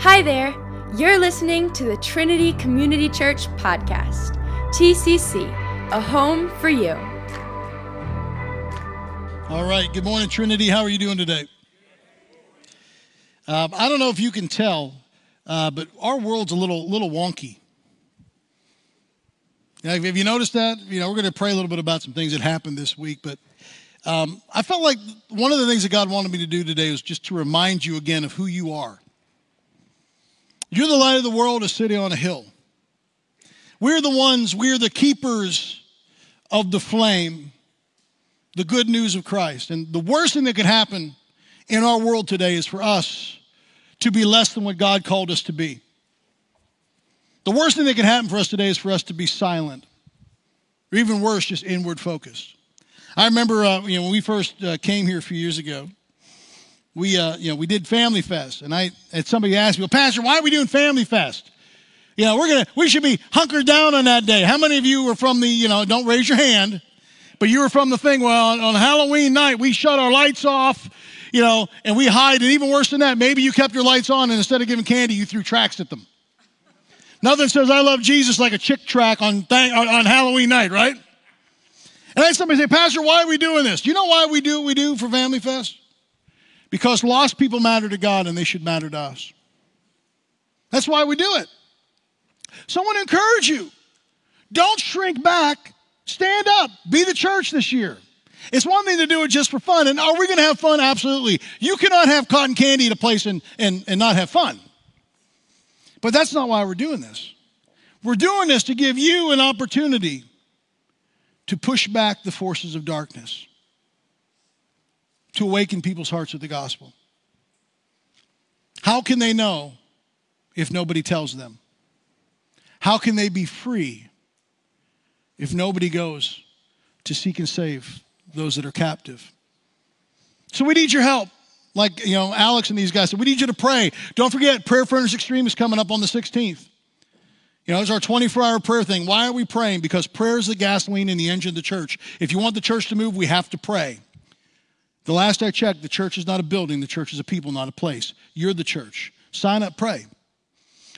Hi there. You're listening to the Trinity Community Church podcast. TCC, a home for you. All right. Good morning, Trinity. How are you doing today? Um, I don't know if you can tell, uh, but our world's a little little wonky. Now, have you noticed that? You know, we're going to pray a little bit about some things that happened this week, but um, I felt like one of the things that God wanted me to do today was just to remind you again of who you are. You're the light of the world, a city on a hill. We're the ones, we're the keepers of the flame, the good news of Christ. And the worst thing that could happen in our world today is for us to be less than what God called us to be. The worst thing that can happen for us today is for us to be silent, or even worse, just inward focused. I remember, uh, you know, when we first uh, came here a few years ago, we, uh, you know, we did Family Fest, and I had somebody ask me, "Well, Pastor, why are we doing Family Fest?" You know, we're gonna, we should be hunkered down on that day. How many of you were from the, you know, don't raise your hand, but you were from the thing. Well, on, on Halloween night, we shut our lights off, you know, and we hide. And even worse than that, maybe you kept your lights on, and instead of giving candy, you threw tracks at them. Nothing says I love Jesus like a Chick tract on, th- on Halloween night, right? And had somebody say, Pastor, why are we doing this? Do you know why we do what we do for Family Fest? Because lost people matter to God and they should matter to us. That's why we do it. So I want to encourage you. Don't shrink back. Stand up. Be the church this year. It's one thing to do it just for fun. And are we going to have fun? Absolutely. You cannot have cotton candy at a place and, and, and not have fun. But that's not why we're doing this. We're doing this to give you an opportunity to push back the forces of darkness, to awaken people's hearts with the gospel. How can they know if nobody tells them? How can they be free if nobody goes to seek and save those that are captive? So we need your help. Like you know alex and these guys said we need you to pray. Don't forget prayer for furnace extreme is coming up on the 16th you know it's our 24 hour prayer thing. Why are we praying? Because prayer is the gasoline in the engine of the church. If you want the church to move we have to pray the last i checked the church is not a building the church is a people not a place you're the church sign up pray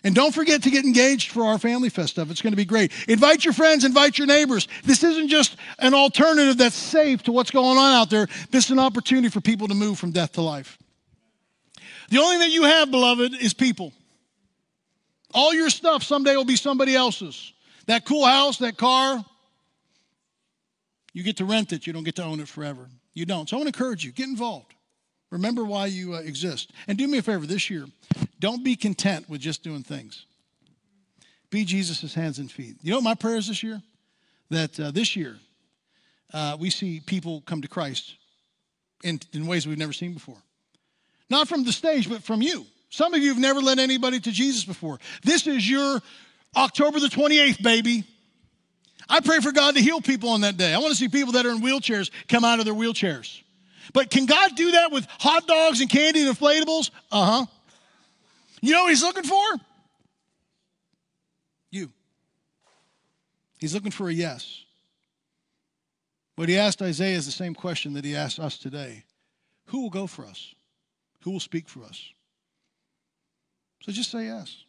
and don't forget to get engaged for our Family Fest stuff. It's going to be great. Invite your friends, invite your neighbors. This isn't just an alternative that's safe to what's going on out there. This is an opportunity for people to move from death to life. The only thing that you have, beloved, is people. All your stuff someday will be somebody else's. That cool house, that car, you get to rent it. You don't get to own it forever. You don't. So I want to encourage you get involved. Remember why you uh, exist. And do me a favor this year don't be content with just doing things. Be Jesus' hands and feet. You know my prayer is this year? That uh, this year uh, we see people come to Christ in, in ways we've never seen before. Not from the stage, but from you. Some of you have never led anybody to Jesus before. This is your October the 28th, baby. I pray for God to heal people on that day. I want to see people that are in wheelchairs come out of their wheelchairs. But can God do that with hot dogs and candy and inflatables? Uh huh. You know what he's looking for? You. He's looking for a yes. But he asked Isaiah is the same question that he asked us today Who will go for us? Who will speak for us? So just say yes.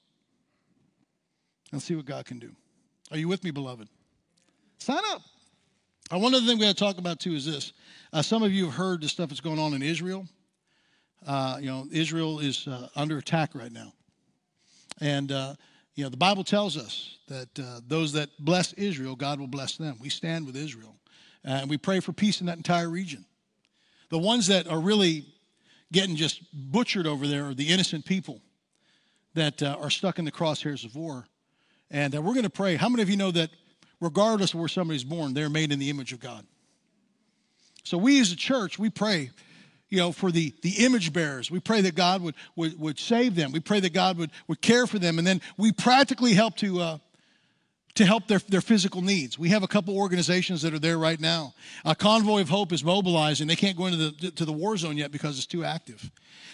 And see what God can do. Are you with me, beloved? Sign up. Uh, one other thing we got to talk about too is this. Uh, some of you have heard the stuff that's going on in Israel. Uh, you know, Israel is uh, under attack right now. And, uh, you know, the Bible tells us that uh, those that bless Israel, God will bless them. We stand with Israel. And we pray for peace in that entire region. The ones that are really getting just butchered over there are the innocent people that are stuck in the crosshairs of war. And we're going to pray. How many of you know that regardless of where somebody's born, they're made in the image of God. So we as a church, we pray, you know, for the, the image bearers. We pray that God would, would, would save them. We pray that God would, would care for them. And then we practically help to, uh, to help their, their physical needs. We have a couple organizations that are there right now. A Convoy of Hope is mobilizing. They can't go into the, to the war zone yet because it's too active.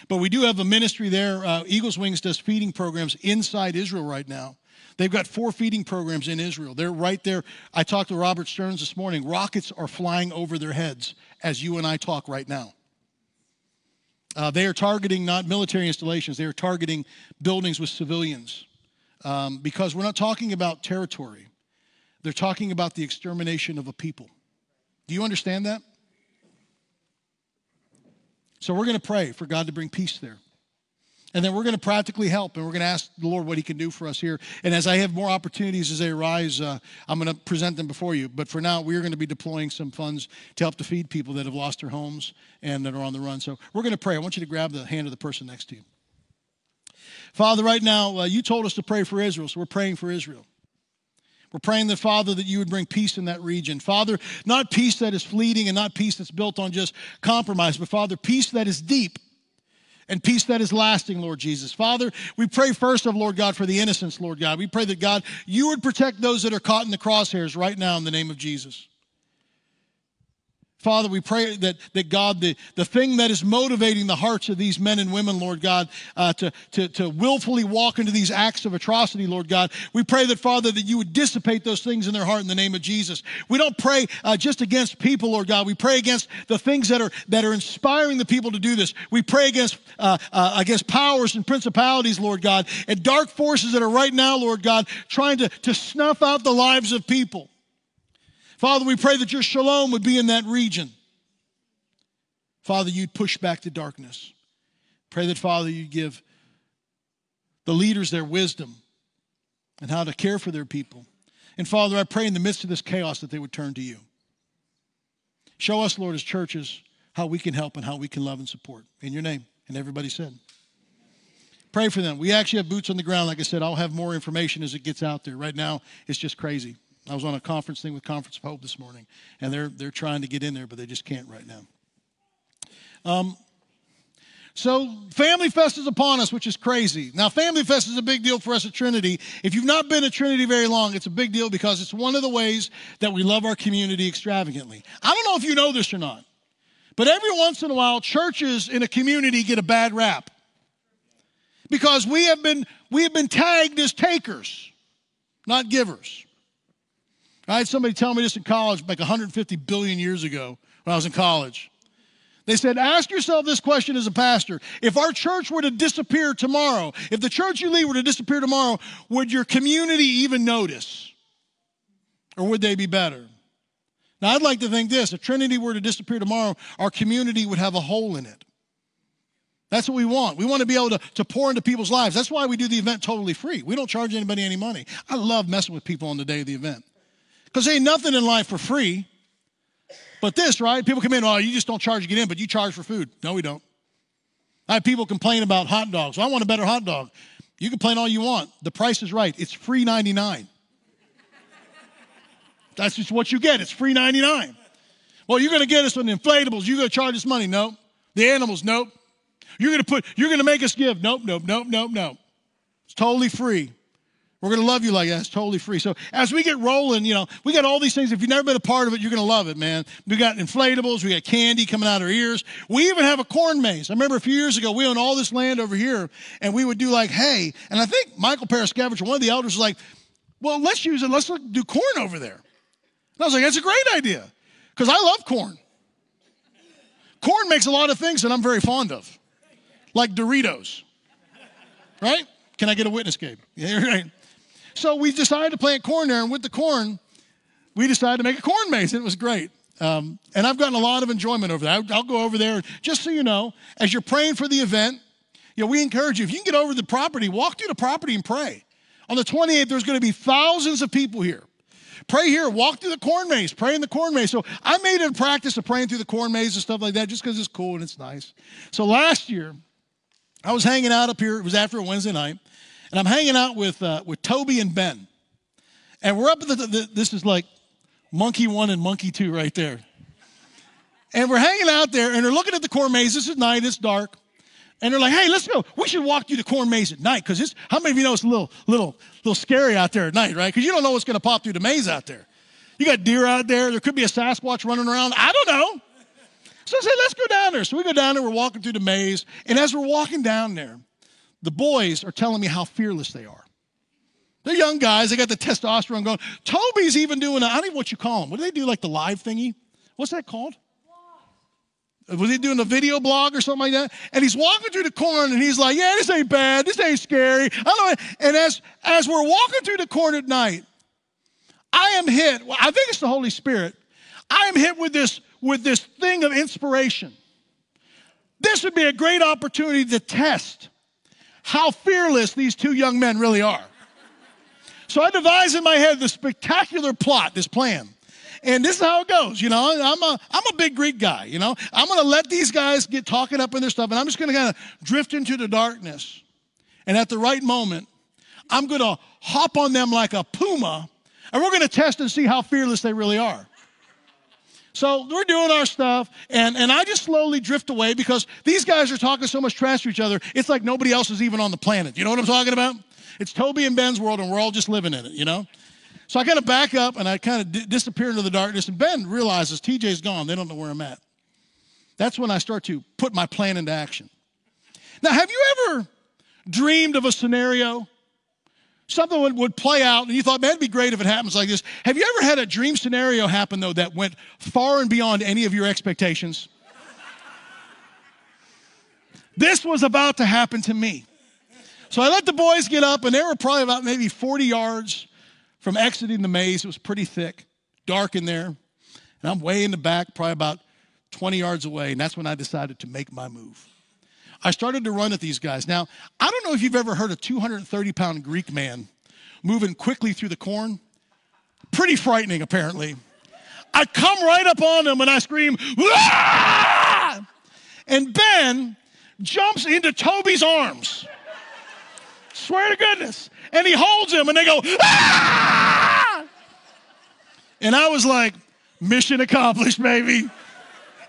But we do have a ministry there. Uh, Eagles Wings does feeding programs inside Israel right now. They've got four feeding programs in Israel. They're right there. I talked to Robert Stearns this morning. Rockets are flying over their heads as you and I talk right now. Uh, they are targeting not military installations, they are targeting buildings with civilians um, because we're not talking about territory. They're talking about the extermination of a people. Do you understand that? So we're going to pray for God to bring peace there. And then we're going to practically help, and we're going to ask the Lord what He can do for us here. And as I have more opportunities as they arise, uh, I'm going to present them before you. But for now, we're going to be deploying some funds to help to feed people that have lost their homes and that are on the run. So we're going to pray. I want you to grab the hand of the person next to you. Father, right now, uh, you told us to pray for Israel, so we're praying for Israel. We're praying that, Father, that you would bring peace in that region. Father, not peace that is fleeting and not peace that's built on just compromise, but Father, peace that is deep and peace that is lasting, Lord Jesus. Father, we pray first of, Lord God, for the innocents, Lord God. We pray that, God, you would protect those that are caught in the crosshairs right now in the name of Jesus. Father, we pray that, that God, the, the thing that is motivating the hearts of these men and women, Lord God, uh, to, to, to willfully walk into these acts of atrocity, Lord God, we pray that, Father, that you would dissipate those things in their heart in the name of Jesus. We don't pray uh, just against people, Lord God. We pray against the things that are, that are inspiring the people to do this. We pray against, uh, uh against powers and principalities, Lord God, and dark forces that are right now, Lord God, trying to, to snuff out the lives of people. Father, we pray that your shalom would be in that region. Father, you'd push back the darkness. Pray that, Father, you'd give the leaders their wisdom and how to care for their people. And Father, I pray in the midst of this chaos that they would turn to you. Show us, Lord, as churches, how we can help and how we can love and support. In your name. And everybody said. Pray for them. We actually have boots on the ground. Like I said, I'll have more information as it gets out there. Right now, it's just crazy. I was on a conference thing with Convoy of Hope this morning, and they're they're trying to get in there, but they just can't right now. Um, so Family Fest is upon us, which is crazy. Now, Family Fest is a big deal for us at Trinity. If you've not been at Trinity very long, it's a big deal because it's one of the ways that we love our community extravagantly. I don't know if you know this or not, but every once in a while, churches in a community get a bad rap because we have been we have been tagged as takers, not givers. I had somebody tell me this in college, like 150 billion years ago when I was in college. They said, ask yourself this question as a pastor. If our church were to disappear tomorrow, if the church you lead were to disappear tomorrow, would your community even notice? Or would they be better? Now, I'd like to think this if Trinity were to disappear tomorrow, our community would have a hole in it. That's what we want. We want to be able to, to pour into people's lives. That's why we do the event totally free. We don't charge anybody any money. I love messing with people on the day of the event. Because ain't nothing in life for free. But this, right? People come in, oh, you just don't charge to get in, but you charge for food. No, we don't. I have people complain about hot dogs. Well, I want a better hot dog. You complain all you want. The price is right. It's free 99. That's just what you get. It's free 99. Well, you're going to get us on inflatables. You're going to charge us money. No. The animals, nope. You're going to put, you're going to make us give. Nope, nope, nope, nope, nope. It's totally free. We're going to love you like that. It's totally free. So as we get rolling, you know, we got all these things. If you've never been a part of it, you're going to love it, man. We got inflatables. We got candy coming out of our ears. We even have a corn maze. I remember a few years ago, we owned all this land over here and we would do like hay. And I think Michael Paraskevich, one of the elders, was like, well, let's use it. Let's do corn over there. And I was like, that's a great idea because I love corn. Corn makes a lot of things that I'm very fond of, like Doritos. Right? Can I get a witness, Gabe? Yeah, right. So we decided to plant corn there, and with the corn, we decided to make a corn maze, and it was great. Um, and I've gotten a lot of enjoyment over that. I'll, go over there. Just so you know, as you're praying for the event, you know, we encourage you, if you can get over the property, walk through the property and pray. On the 28th, there's going to be thousands of people here. Pray here, walk through the corn maze, pray in the corn maze. So I made it a practice of praying through the corn maze and stuff like that just because it's cool and it's nice. So last year, I was hanging out up here. It was after a Wednesday night and I'm hanging out with uh, with Toby and Ben, and we're up at the, the, this is like monkey one and monkey two right there, and we're hanging out there, and they're looking at the corn maze. This is night, it's dark, and they're like, "Hey, let's go. We should walk through the corn maze at night because how many of you know it's a little little little scary out there at night, right? Because you don't know what's going to pop through the maze out there. You got deer out there. There could be a Sasquatch running around. I don't know." So I said, let's go down there. So we go down there, we're walking through the maze. And as we're walking down there, the boys are telling me how fearless they are. They're young guys. They got the testosterone going. Toby's even doing, I don't even know what you call them. What do they do, like the live thingy? What's that called? Uh, was he doing a video blog or something like that? And he's walking through the corn and he's like, yeah, this ain't bad. This ain't scary. I don't and as, as we're walking through the corn at night, I am hit. Well, I think it's the Holy Spirit. I am hit with this, with this thing of inspiration. This would be a great opportunity to test how fearless these two young men really are. So I devised in my head this spectacular plot, this plan. And this is how it goes. You know, I'm a, I'm a big Greek guy. You know, I'm to let these guys get talking up in their stuff, and I'm just to kind of drift into the darkness. And at the right moment, I'm to hop on them like a puma, and we're to test and see how fearless they really are. So we're doing our stuff, and, and I just slowly drift away because these guys are talking so much trash to each other, it's like nobody else is even on the planet. You know what I'm talking about? It's Toby and Ben's world, and we're all just living in it, you know? So I kind of back up and I kind of d- disappear into the darkness, and Ben realizes TJ's gone. They don't know where I'm at. That's when I start to put my plan into action. Now, have you ever dreamed of a scenario something would, would play out and you thought, man, it'd be great if it happens like this. Have you ever had a dream scenario happen, though, that went far and beyond any of your expectations? this was about to happen to me. So I let the boys get up, and they were probably about maybe 40 yards from exiting the maze. It was pretty thick, dark in there. And I'm way in the back, probably about 20 yards away, and that's when I decided to make my move. I started to run at these guys. Now, I don't know if you've ever heard a 230 pound Greek man moving quickly through the corn. Pretty frightening, apparently. I come right up on them and I scream, Aah! and Ben jumps into Toby's arms. Swear to goodness. And he holds him and they go, Aah! And I was like, mission accomplished, baby.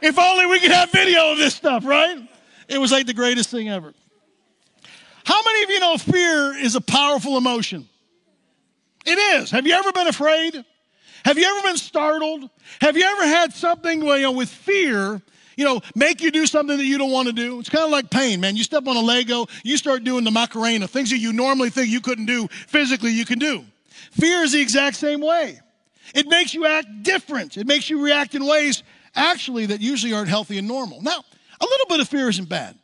If only we could have video of this stuff, right? It was like the greatest thing ever. How many of you know fear is a powerful emotion? It is. Have you ever been afraid? Have you ever been startled? Have you ever had something you know, with fear, you know, make you do something that you don't want to do? It's kind of like pain, man. You step on a Lego, you start doing the Macarena, things that you normally think you couldn't do physically, you can do. Fear is the exact same way. It makes you act different. It makes you react in ways actually that usually aren't healthy and normal. Now, a little bit of fear isn't bad.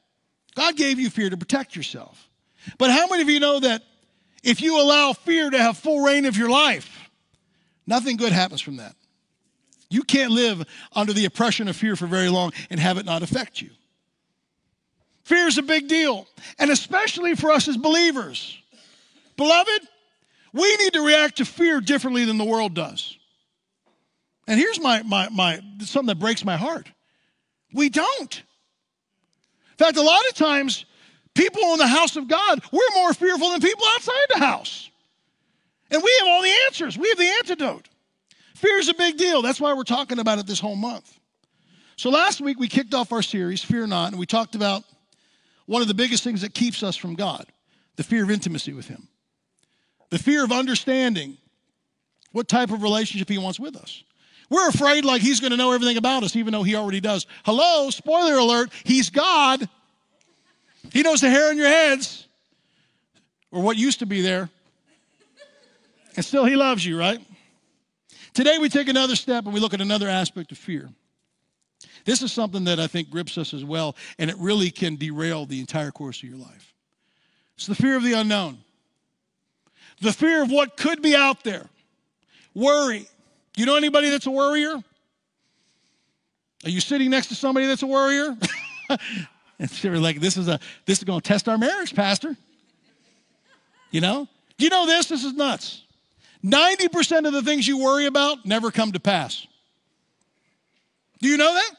God gave you fear to protect yourself. But how many of you know that if you allow fear to have full reign of your life, nothing good happens from that? You can't live under the oppression of fear for very long and have it not affect you. Fear is a big deal, and especially for us as believers. Beloved, we need to react to fear differently than the world does. And here's my, my, my something that breaks my heart. We don't. In fact, a lot of times, people in the house of God, we're more fearful than people outside the house. And we have all the answers, we have the antidote. Fear is a big deal. That's why we're talking about it this whole month. So last week, we kicked off our series, Fear Not, and we talked about one of the biggest things that keeps us from God the fear of intimacy with Him, the fear of understanding what type of relationship He wants with us. We're afraid like he's going to know everything about us, even though he already does. Hello, spoiler alert, he's God. He knows the hair on your heads, or what used to be there. And still, he loves you, right? Today, we take another step and we look at another aspect of fear. This is something that I think grips us as well, and it really can derail the entire course of your life. It's the fear of the unknown, the fear of what could be out there, worry, you know anybody that's a worrier? Are you sitting next to somebody that's a worrier? and they're like, this is a this is to test our marriage, Pastor. You know? Do you know this? This is nuts. 90% of the things you worry about never come to pass. Do you know that?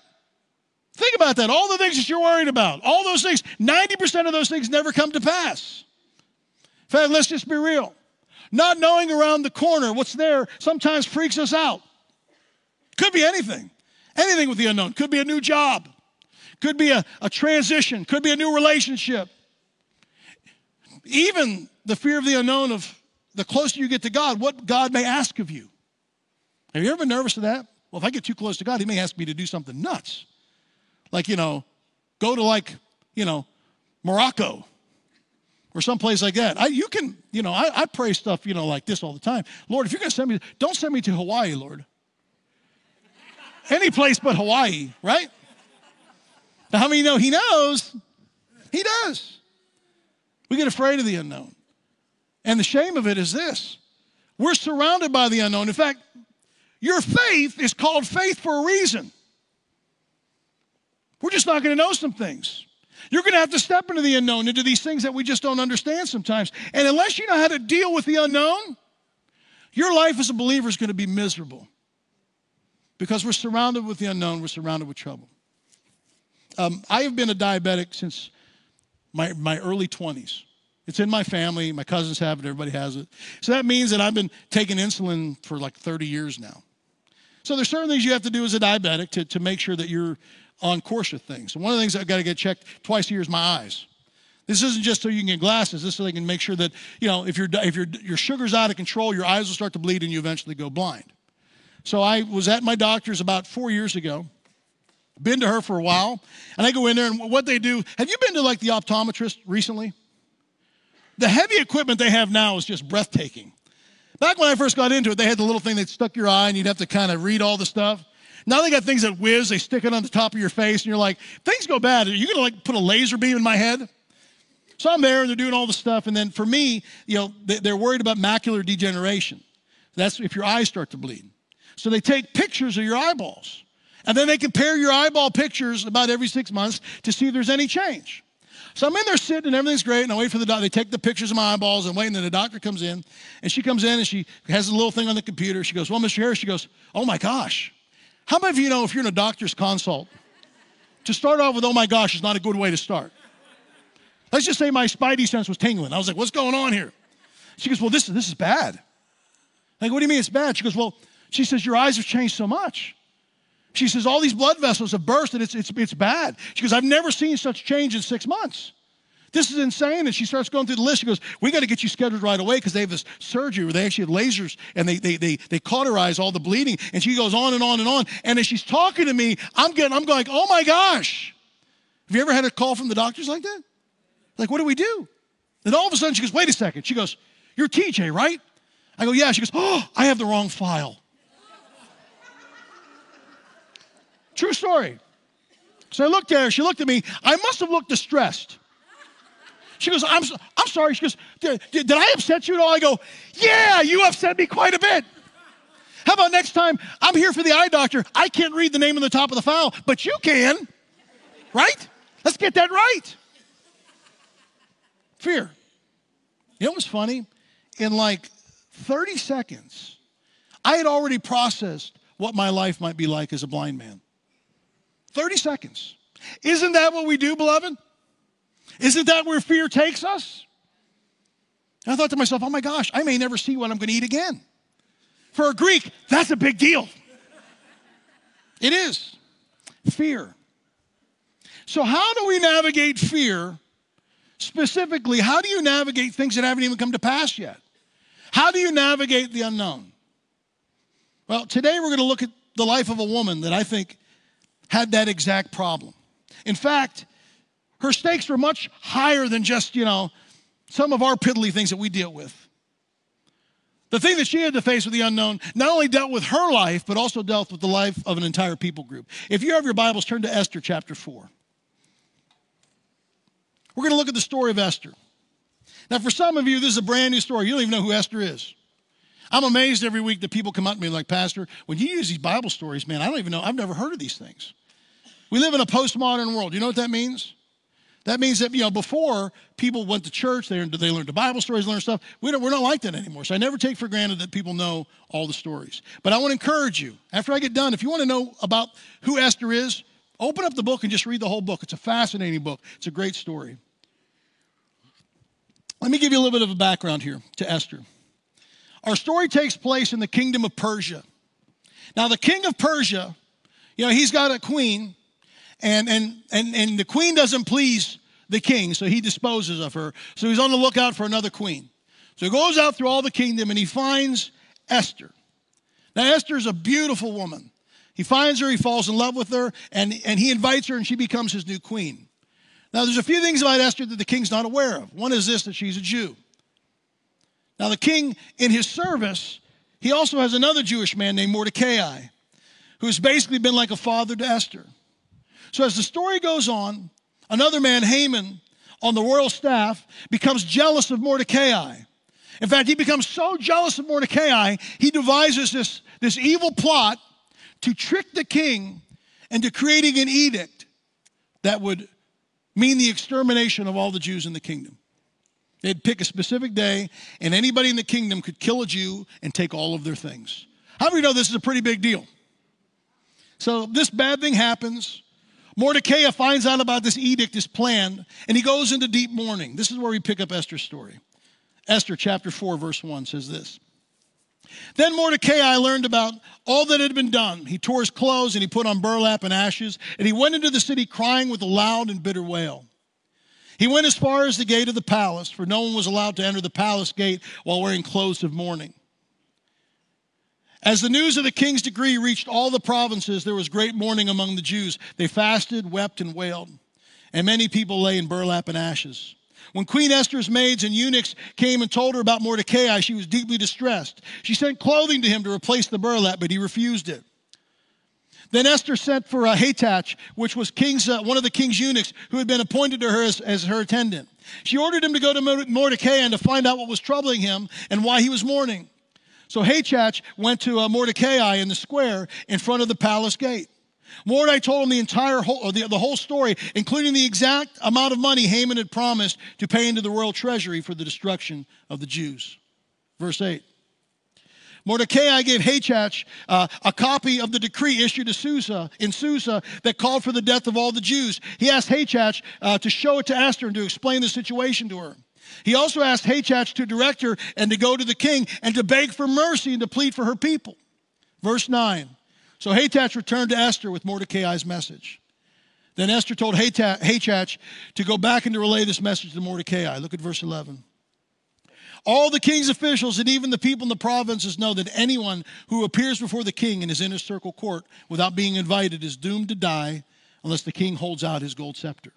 Think about that. All the things that you're worried about, all those things, 90% of those things never come to pass. In fact, let's just be real. Not knowing around the corner what's there sometimes freaks us out. Could be anything. Anything with the unknown. Could be a new job. Could be a, a transition. Could be a new relationship. Even the fear of the unknown of the closer you get to God, what God may ask of you. Have you ever been nervous of that? Well, if I get too close to God, He may ask me to do something nuts. Like, you know, go to like, you know, Morocco or someplace like that. I, you can, you know, I, I pray stuff, you know, like this all the time. Lord, if you're going to send me, don't send me to Hawaii, Lord. Any place but Hawaii, right? But how many know he knows? He does. We get afraid of the unknown. And the shame of it is this we're surrounded by the unknown. In fact, your faith is called faith for a reason. We're just not going to know some things. You're going to have to step into the unknown, into these things that we just don't understand sometimes. And unless you know how to deal with the unknown, your life as a believer is going to be miserable. Because we're surrounded with the unknown, we're surrounded with trouble. Um, I have been a diabetic since my, my early 20s. It's in my family. My cousins have it. Everybody has it. So that means that I've been taking insulin for like 30 years now. So there's certain things you have to do as a diabetic to, to make sure that you're on course with things. So one of the things I've got to get checked twice a year is my eyes. This isn't just so you can get glasses. This is so they can make sure that, you know, if, your if your, your sugar's out of control, your eyes will start to bleed and you eventually go blind. So I was at my doctor's about four years ago. Been to her for a while. And I go in there and what they do, have you been to like the optometrist recently? The heavy equipment they have now is just breathtaking. Back when I first got into it, they had the little thing that stuck your eye and you'd have to kind of read all the stuff. Now they got things that whiz, they stick it on the top of your face, and you're like, things go bad. Are you gonna like put a laser beam in my head? So I'm there and they're doing all the stuff. And then for me, you know, they're worried about macular degeneration. That's if your eyes start to bleed. So they take pictures of your eyeballs. And then they compare your eyeball pictures about every six months to see if there's any change. So I'm in there sitting and everything's great, and I wait for the doctor. They take the pictures of my eyeballs and wait, and then the doctor comes in, and she comes in and she has a little thing on the computer. She goes, Well, Mr. Harris, she goes, Oh my gosh. How many of you know if you're in a doctor's consult, to start off with, oh my gosh, is not a good way to start? Let's just say my spidey sense was tingling. I was like, what's going on here? She goes, well, this, this is bad. I go, what do you mean it's bad? She goes, well, she says, your eyes have changed so much. She says, all these blood vessels have burst and it's, it's, it's bad. She goes, I've never seen such change in six months. This is insane. And she starts going through the list. She goes, We got to get you scheduled right away because they have this surgery where they actually have lasers and they, they, they, they cauterize all the bleeding. And she goes on and on and on. And as she's talking to me, I'm getting, I'm going, Oh my gosh. Have you ever had a call from the doctors like that? Like, what do we do? And all of a sudden she goes, Wait a second. She goes, You're TJ, right? I go, Yeah. She goes, Oh, I have the wrong file. True story. So I looked at her. She looked at me. I must have looked distressed. She goes, I'm, I'm sorry. She goes, did, did I upset you at all? I go, Yeah, you upset me quite a bit. How about next time I'm here for the eye doctor? I can't read the name on the top of the file, but you can, right? Let's get that right. Fear. You know what's funny? In like 30 seconds, I had already processed what my life might be like as a blind man. 30 seconds. Isn't that what we do, beloved? Isn't that where fear takes us? And I thought to myself, oh my gosh, I may never see what I'm going to eat again. For a Greek, that's a big deal. It is. Fear. So, how do we navigate fear? Specifically, how do you navigate things that haven't even come to pass yet? How do you navigate the unknown? Well, today we're going to look at the life of a woman that I think had that exact problem. In fact, her stakes were much higher than just, you know, some of our piddly things that we deal with. The thing that she had to face with the unknown not only dealt with her life, but also dealt with the life of an entire people group. If you have your Bibles, turn to Esther chapter 4. We're going to look at the story of Esther. Now, for some of you, this is a brand new story. You don't even know who Esther is. I'm amazed every week that people come up to me like, Pastor, when you use these Bible stories, man, I don't even know. I've never heard of these things. We live in a postmodern world. You know what that means? That means that, you know, before people went to church, they, they learned the Bible stories, learned stuff. We don't, we're not like that anymore. So I never take for granted that people know all the stories. But I want to encourage you, after I get done, if you want to know about who Esther is, open up the book and just read the whole book. It's a fascinating book, it's a great story. Let me give you a little bit of a background here to Esther. Our story takes place in the kingdom of Persia. Now, the king of Persia, you know, he's got a queen and, and, and, and the queen doesn't please the king, so he disposes of her. So he's on the lookout for another queen. So he goes out through all the kingdom and he finds Esther. Now, Esther is a beautiful woman. He finds her, he falls in love with her, and, and he invites her, and she becomes his new queen. Now, there's a few things about Esther that the king's not aware of. One is this that she's a Jew. Now, the king, in his service, he also has another Jewish man named Mordecai, who's basically been like a father to Esther. So as the story goes on, another man, Haman, on the royal staff, becomes jealous of Mordecai. In fact, he becomes so jealous of Mordecai, he devises this, this evil plot to trick the king into creating an edict that would mean the extermination of all the Jews in the kingdom. They'd pick a specific day, and anybody in the kingdom could kill a Jew and take all of their things. How do know this is a pretty big deal? So this bad thing happens. Mordecai finds out about this edict, this plan, and he goes into deep mourning. This is where we pick up Esther's story. Esther chapter 4, verse 1 says this. Then Mordecai learned about all that had been done. He tore his clothes and he put on burlap and ashes, and he went into the city crying with a loud and bitter wail. He went as far as the gate of the palace, for no one was allowed to enter the palace gate while wearing clothes of mourning. As the news of the king's decree reached all the provinces, there was great mourning among the Jews. They fasted, wept, and wailed, and many people lay in burlap and ashes. When Queen Esther's maids and eunuchs came and told her about Mordecai, she was deeply distressed. She sent clothing to him to replace the burlap, but he refused it. Then Esther sent for a Hathach, which was king's, uh, one of the king's eunuchs who had been appointed to her as, as her attendant. She ordered him to go to Mordecai and to find out what was troubling him and why he was mourning. So Hathach went to uh, Mordecai in the square in front of the palace gate. Mordecai told him the entire whole, the, the whole story, including the exact amount of money Haman had promised to pay into the royal treasury for the destruction of the Jews. Verse 8. Mordecai gave Hathach uh, a copy of the decree issued to Susa, in Susa that called for the death of all the Jews. He asked Hathach uh, to show it to Esther and to explain the situation to her. He also asked Hathach to direct her and to go to the king and to beg for mercy and to plead for her people. Verse 9. So Hathach returned to Esther with Mordecai's message. Then Esther told Hathach to go back and to relay this message to Mordecai. Look at verse 11. All the king's officials and even the people in the provinces know that anyone who appears before the king in his inner circle court without being invited is doomed to die unless the king holds out his gold scepter.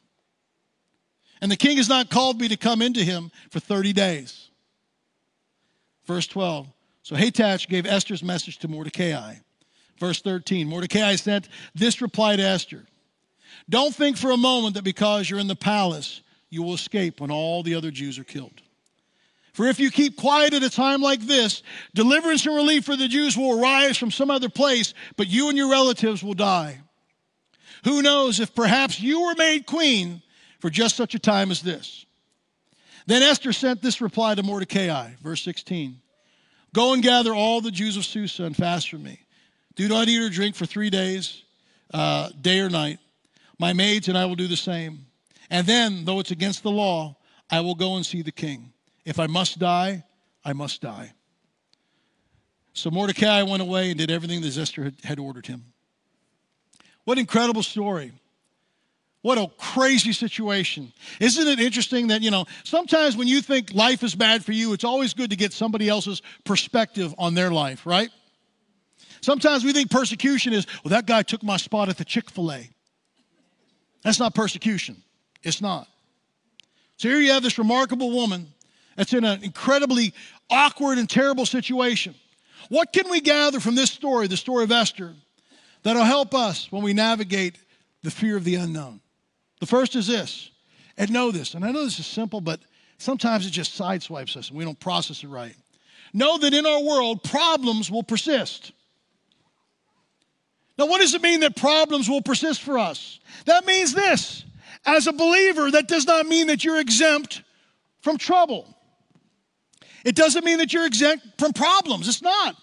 And the king has not called me to come into him for 30 days. Verse 12. So Hathach gave Esther's message to Mordecai. Verse 13. Mordecai sent this reply to Esther Don't think for a moment that because you're in the palace, you will escape when all the other Jews are killed. For if you keep quiet at a time like this, deliverance and relief for the Jews will arise from some other place, but you and your relatives will die. Who knows if perhaps you were made queen for just such a time as this? Then Esther sent this reply to Mordecai, verse 16 Go and gather all the Jews of Susa and fast for me. Do not eat or drink for three days, uh, day or night. My maids and I will do the same. And then, though it's against the law, I will go and see the king. If I must die, I must die. So Mordecai went away and did everything that Esther had ordered him. What incredible story. What a crazy situation. Isn't it interesting that, you know, sometimes when you think life is bad for you, it's always good to get somebody else's perspective on their life, right? Sometimes we think persecution is, well, that guy took my spot at the Chick fil A. That's not persecution. It's not. So here you have this remarkable woman that's in an incredibly awkward and terrible situation. What can we gather from this story, the story of Esther, that'll help us when we navigate the fear of the unknown? The first is this, and know this, and I know this is simple, but sometimes it just sideswipes us and we don't process it right. Know that in our world, problems will persist. Now, what does it mean that problems will persist for us? That means this as a believer, that does not mean that you're exempt from trouble. It doesn't mean that you're exempt from problems. It's not.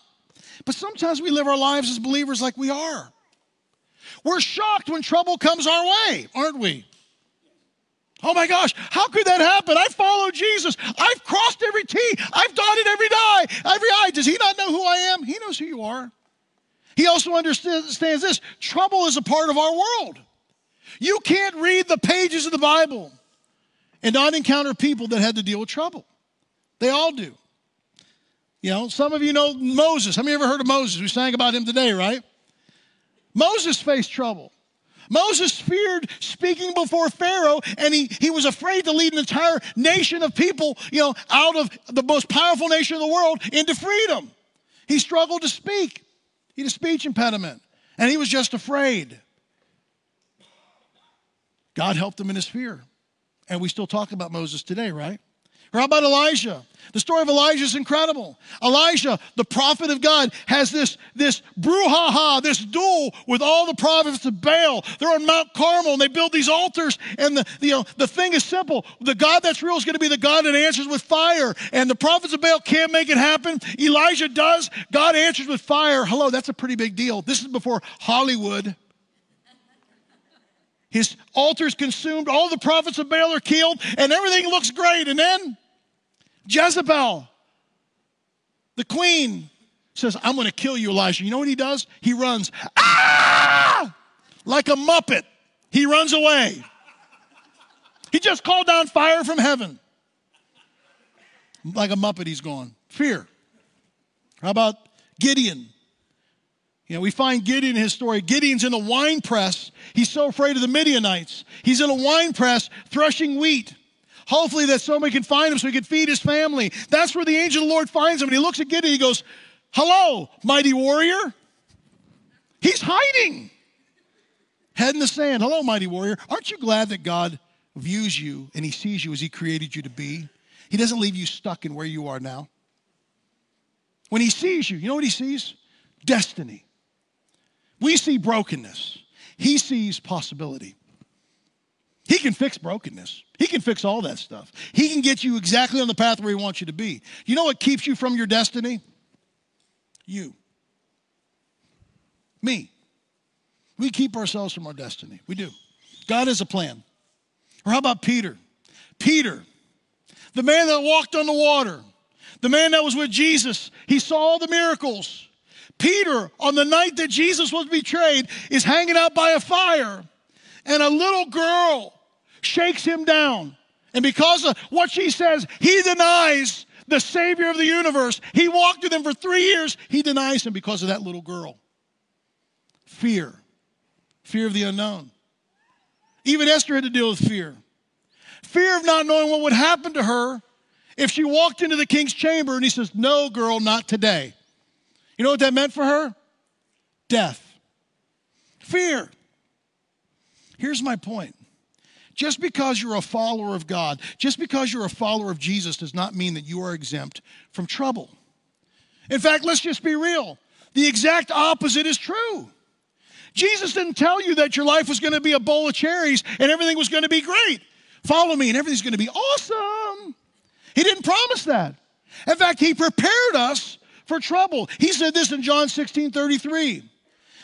But sometimes we live our lives as believers like we are. We're shocked when trouble comes our way, aren't we? Oh my gosh, how could that happen? I follow Jesus. I've crossed every T. I've dotted every I. Every I. Does he not know who I am? He knows who you are. He also understands this trouble is a part of our world. You can't read the pages of the Bible and not encounter people that had to deal with trouble. They all do. You know, some of you know Moses. How many ever heard of Moses? We sang about him today, right? Moses faced trouble. Moses feared speaking before Pharaoh, and he, he was afraid to lead an entire nation of people, you know, out of the most powerful nation in the world into freedom. He struggled to speak. He had a speech impediment, and he was just afraid. God helped him in his fear. And we still talk about Moses today, right? Or how about Elijah? The story of Elijah is incredible. Elijah, the prophet of God, has this, this brouhaha, this duel with all the prophets of Baal. They're on Mount Carmel and they build these altars. And the, the, you know, the thing is simple. The God that's real is going to be the God that answers with fire. And the prophets of Baal can't make it happen. Elijah does. God answers with fire. Hello, that's a pretty big deal. This is before Hollywood. His altar's consumed, all the prophets of Baal are killed, and everything looks great. And then Jezebel, the queen, says, I'm going to kill you, Elijah. You know what he does? He runs, ah! Like a muppet. He runs away. He just called down fire from heaven. Like a muppet, he's gone. Fear. How about Gideon? You know, we find Gideon in his story. Gideon's in a wine press. He's so afraid of the Midianites. He's in a wine press threshing wheat. Hopefully that somebody can find him so he can feed his family. That's where the angel of the Lord finds him. And he looks at Gideon. He goes, Hello, mighty warrior. He's hiding. Head in the sand. Hello, mighty warrior. Aren't you glad that God views you and he sees you as he created you to be? He doesn't leave you stuck in where you are now. When he sees you, you know what he sees? Destiny. We see brokenness, He sees possibility. He can fix brokenness. He can fix all that stuff. He can get you exactly on the path where He wants you to be. You know what keeps you from your destiny? You. Me. We keep ourselves from our destiny. We do. God has a plan. Or how about Peter? Peter, the man that walked on the water, the man that was with Jesus, he saw all the miracles. Peter, on the night that Jesus was betrayed, is hanging out by a fire, and a little girl shakes him down. And because of what she says, he denies the Savior of the universe. He walked with him for three years. He denies him because of that little girl. Fear, fear of the unknown. Even Esther had to deal with fear. Fear of not knowing what would happen to her if she walked into the king's chamber and he says, No, girl, not today. You know what that meant for her? Death. Fear. Here's my point. Just because you're a follower of God, just because you're a follower of Jesus, does not mean that you are exempt from trouble. In fact, let's just be real. The exact opposite is true. Jesus didn't tell you that your life was going to be a bowl of cherries and everything was going to be great. Follow me and everything's going to be awesome. He didn't promise that. In fact, He prepared us for trouble. He said this in John 16 33.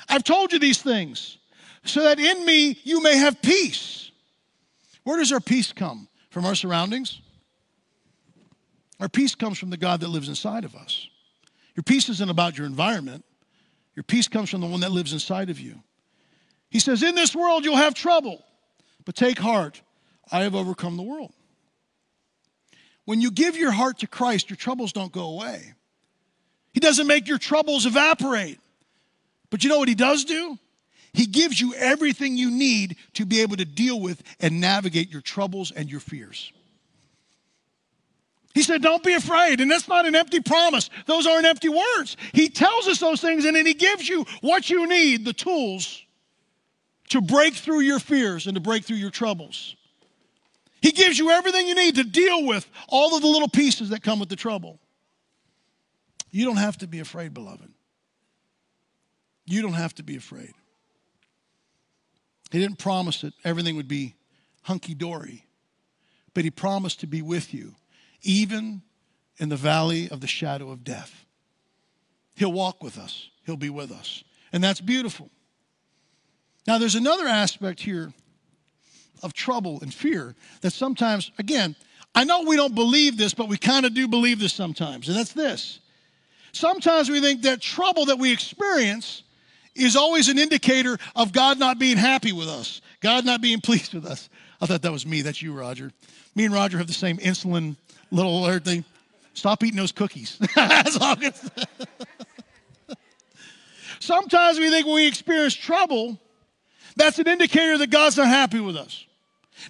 I've told you these things so that in me you may have peace. Where does our peace come? From our surroundings? Our peace comes from the God that lives inside of us. Your peace isn't about your environment, your peace comes from the one that lives inside of you. He says, In this world you'll have trouble, but take heart, I have overcome the world. When you give your heart to Christ, your troubles don't go away. He doesn't make your troubles evaporate. But you know what He does do? He gives you everything you need to be able to deal with and navigate your troubles and your fears. He said, Don't be afraid. And that's not an empty promise, those aren't empty words. He tells us those things and then He gives you what you need the tools to break through your fears and to break through your troubles. He gives you everything you need to deal with all of the little pieces that come with the trouble. You don't have to be afraid, beloved. You don't have to be afraid. He didn't promise that everything would be hunky dory, but He promised to be with you, even in the valley of the shadow of death. He'll walk with us, He'll be with us. And that's beautiful. Now, there's another aspect here of trouble and fear that sometimes, again, I know we don't believe this, but we kind of do believe this sometimes, and that's this Sometimes we think that trouble that we experience is always an indicator of God not being happy with us, God not being pleased with us. I thought that was me. That's you, Roger. Me and Roger have the same insulin little alert thing. Stop eating those cookies. Sometimes we think when we experience trouble, that's an indicator that God's not happy with us.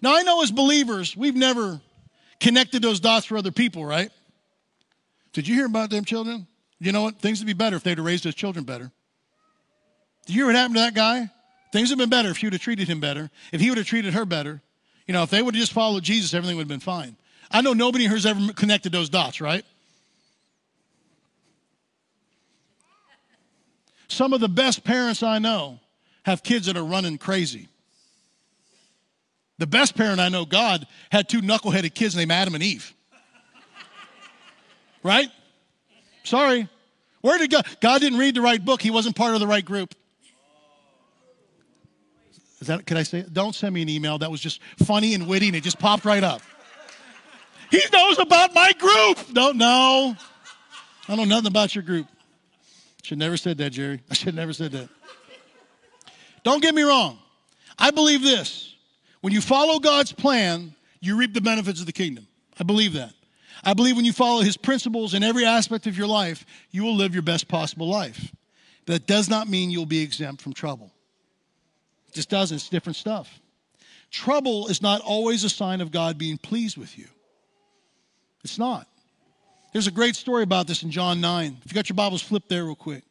Now, I know as believers, we've never connected those dots for other people, right? Did you hear about them children? You know what? Things would be better if they'd have raised those children better. Did you hear what happened to that guy? Things would have been better if she would have treated him better, if he would have treated her better. You know, if they would have just followed Jesus, everything would have been fine. I know nobody here has ever connected those dots, right? Some of the best parents I know have kids that are running crazy. The best parent I know, God, had two knuckleheaded kids named Adam and Eve. Right? Sorry. Where did God? God didn't read the right book. He wasn't part of the right group. Is that, can I say? Don't send me an email. That was just funny and witty and it just popped right up. He knows about my group. Don't know. I know nothing about your group. Should never said that, Jerry. I should never said that. Don't get me wrong. I believe this. When you follow God's plan, you reap the benefits of the kingdom. I believe that. I believe when you follow his principles in every aspect of your life, you will live your best possible life. That does not mean you'll be exempt from trouble. It just doesn't. It's different stuff. Trouble is not always a sign of God being pleased with you. It's not. There's a great story about this in John 9. If you got your Bibles, flip there real quick.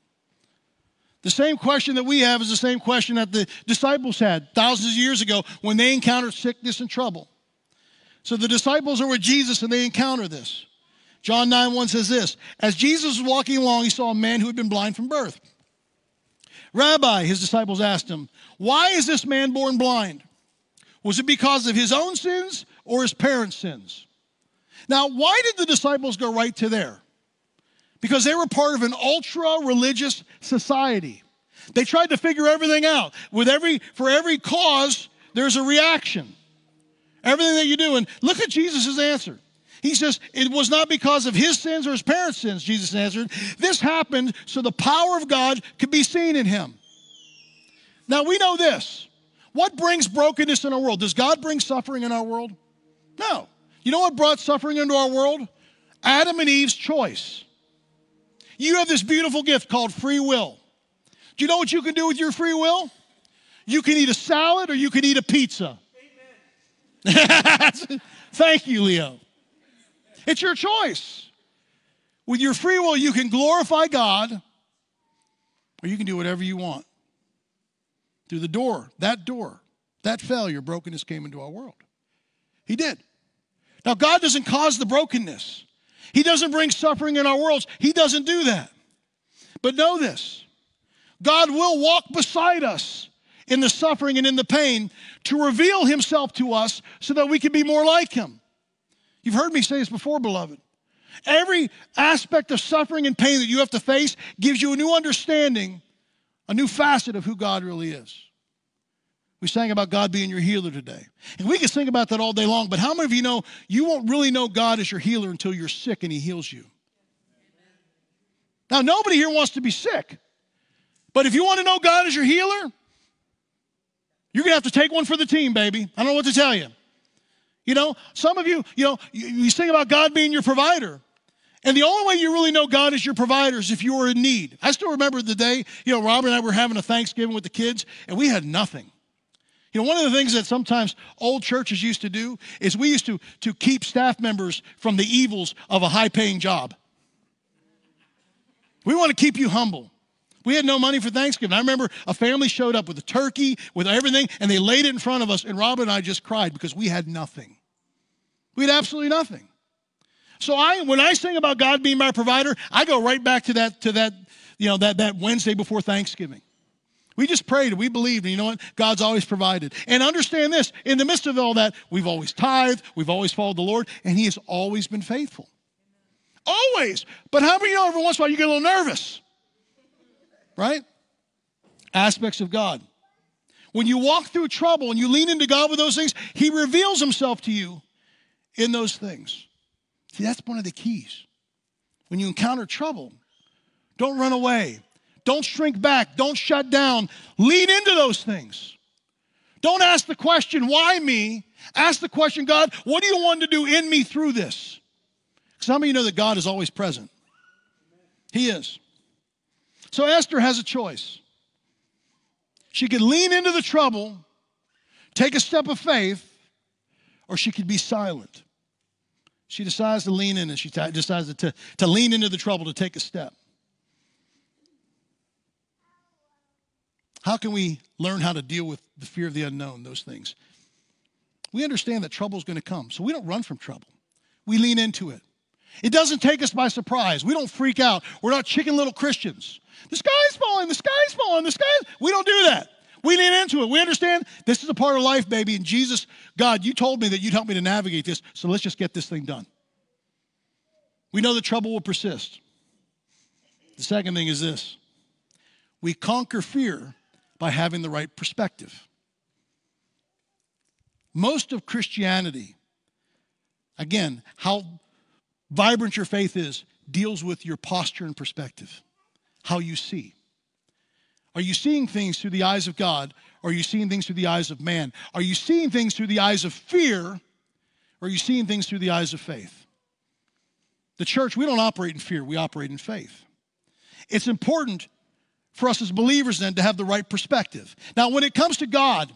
The same question that we have is the same question that the disciples had thousands of years ago when they encountered sickness and trouble. So the disciples are with Jesus and they encounter this. John 9 1 says this As Jesus was walking along, he saw a man who had been blind from birth. Rabbi, his disciples asked him, Why is this man born blind? Was it because of his own sins or his parents' sins? Now, why did the disciples go right to there? Because they were part of an ultra religious society. They tried to figure everything out. With every, for every cause, there's a reaction. Everything that you do. And look at Jesus' answer. He says, It was not because of his sins or his parents' sins, Jesus answered. This happened so the power of God could be seen in him. Now we know this. What brings brokenness in our world? Does God bring suffering in our world? No. You know what brought suffering into our world? Adam and Eve's choice. You have this beautiful gift called free will. Do you know what you can do with your free will? You can eat a salad or you can eat a pizza. Thank you, Leo. It's your choice. With your free will, you can glorify God or you can do whatever you want. Through the door, that door, that failure, brokenness came into our world. He did. Now, God doesn't cause the brokenness, He doesn't bring suffering in our worlds. He doesn't do that. But know this God will walk beside us in the suffering and in the pain to reveal Himself to us so that we can be more like Him. You've heard me say this before, beloved. Every aspect of suffering and pain that you have to face gives you a new understanding, a new facet of who God really is. We sang about God being your healer today. And we can sing about that all day long, but how many of you know you won't really know God as your healer until you're sick and He heals you? Now, nobody here wants to be sick. But if you want to know God as your healer, you're going to have to take one for the team, baby. I don't know what to tell you. You know, some of you, you know, you, you sing about God being your provider. And the only way you really know God is your provider is if you are in need. I still remember the day, you know, Robert and I were having a Thanksgiving with the kids, and we had nothing. You know, one of the things that sometimes old churches used to do is we used to, to keep staff members from the evils of a high paying job. We want to keep you humble. We had no money for Thanksgiving. I remember a family showed up with a turkey, with everything, and they laid it in front of us, and Robin and I just cried because we had nothing. We had absolutely nothing. So I, when I sing about God being my provider, I go right back to that, to that, you know, that, that Wednesday before Thanksgiving. We just prayed and we believed, and you know what? God's always provided. And understand this in the midst of all that, we've always tithed, we've always followed the Lord, and He has always been faithful. Always. But how many you know every once in a while you get a little nervous? Right? Aspects of God. When you walk through trouble and you lean into God with those things, He reveals Himself to you in those things. See, that's one of the keys. When you encounter trouble, don't run away. Don't shrink back. Don't shut down. Lean into those things. Don't ask the question, why me? Ask the question, God, what do you want to do in me through this? Some of you know that God is always present. He is. So Esther has a choice. She could lean into the trouble, take a step of faith, or she could be silent. She decides to lean in and she decides to, to lean into the trouble to take a step. How can we learn how to deal with the fear of the unknown, those things? We understand that trouble is going to come, so we don't run from trouble. We lean into it. It doesn't take us by surprise. We don't freak out. We're not chicken little Christians. The sky's falling, the sky's falling, the sky's. We don't do that. We lean into it. We understand this is a part of life, baby. And Jesus, God, you told me that you'd help me to navigate this, so let's just get this thing done. We know the trouble will persist. The second thing is this we conquer fear by having the right perspective. Most of Christianity, again, how vibrant your faith is, deals with your posture and perspective, how you see. Are you seeing things through the eyes of God? Or are you seeing things through the eyes of man? Are you seeing things through the eyes of fear? Or are you seeing things through the eyes of faith? The church, we don't operate in fear, we operate in faith. It's important for us as believers then to have the right perspective. Now, when it comes to God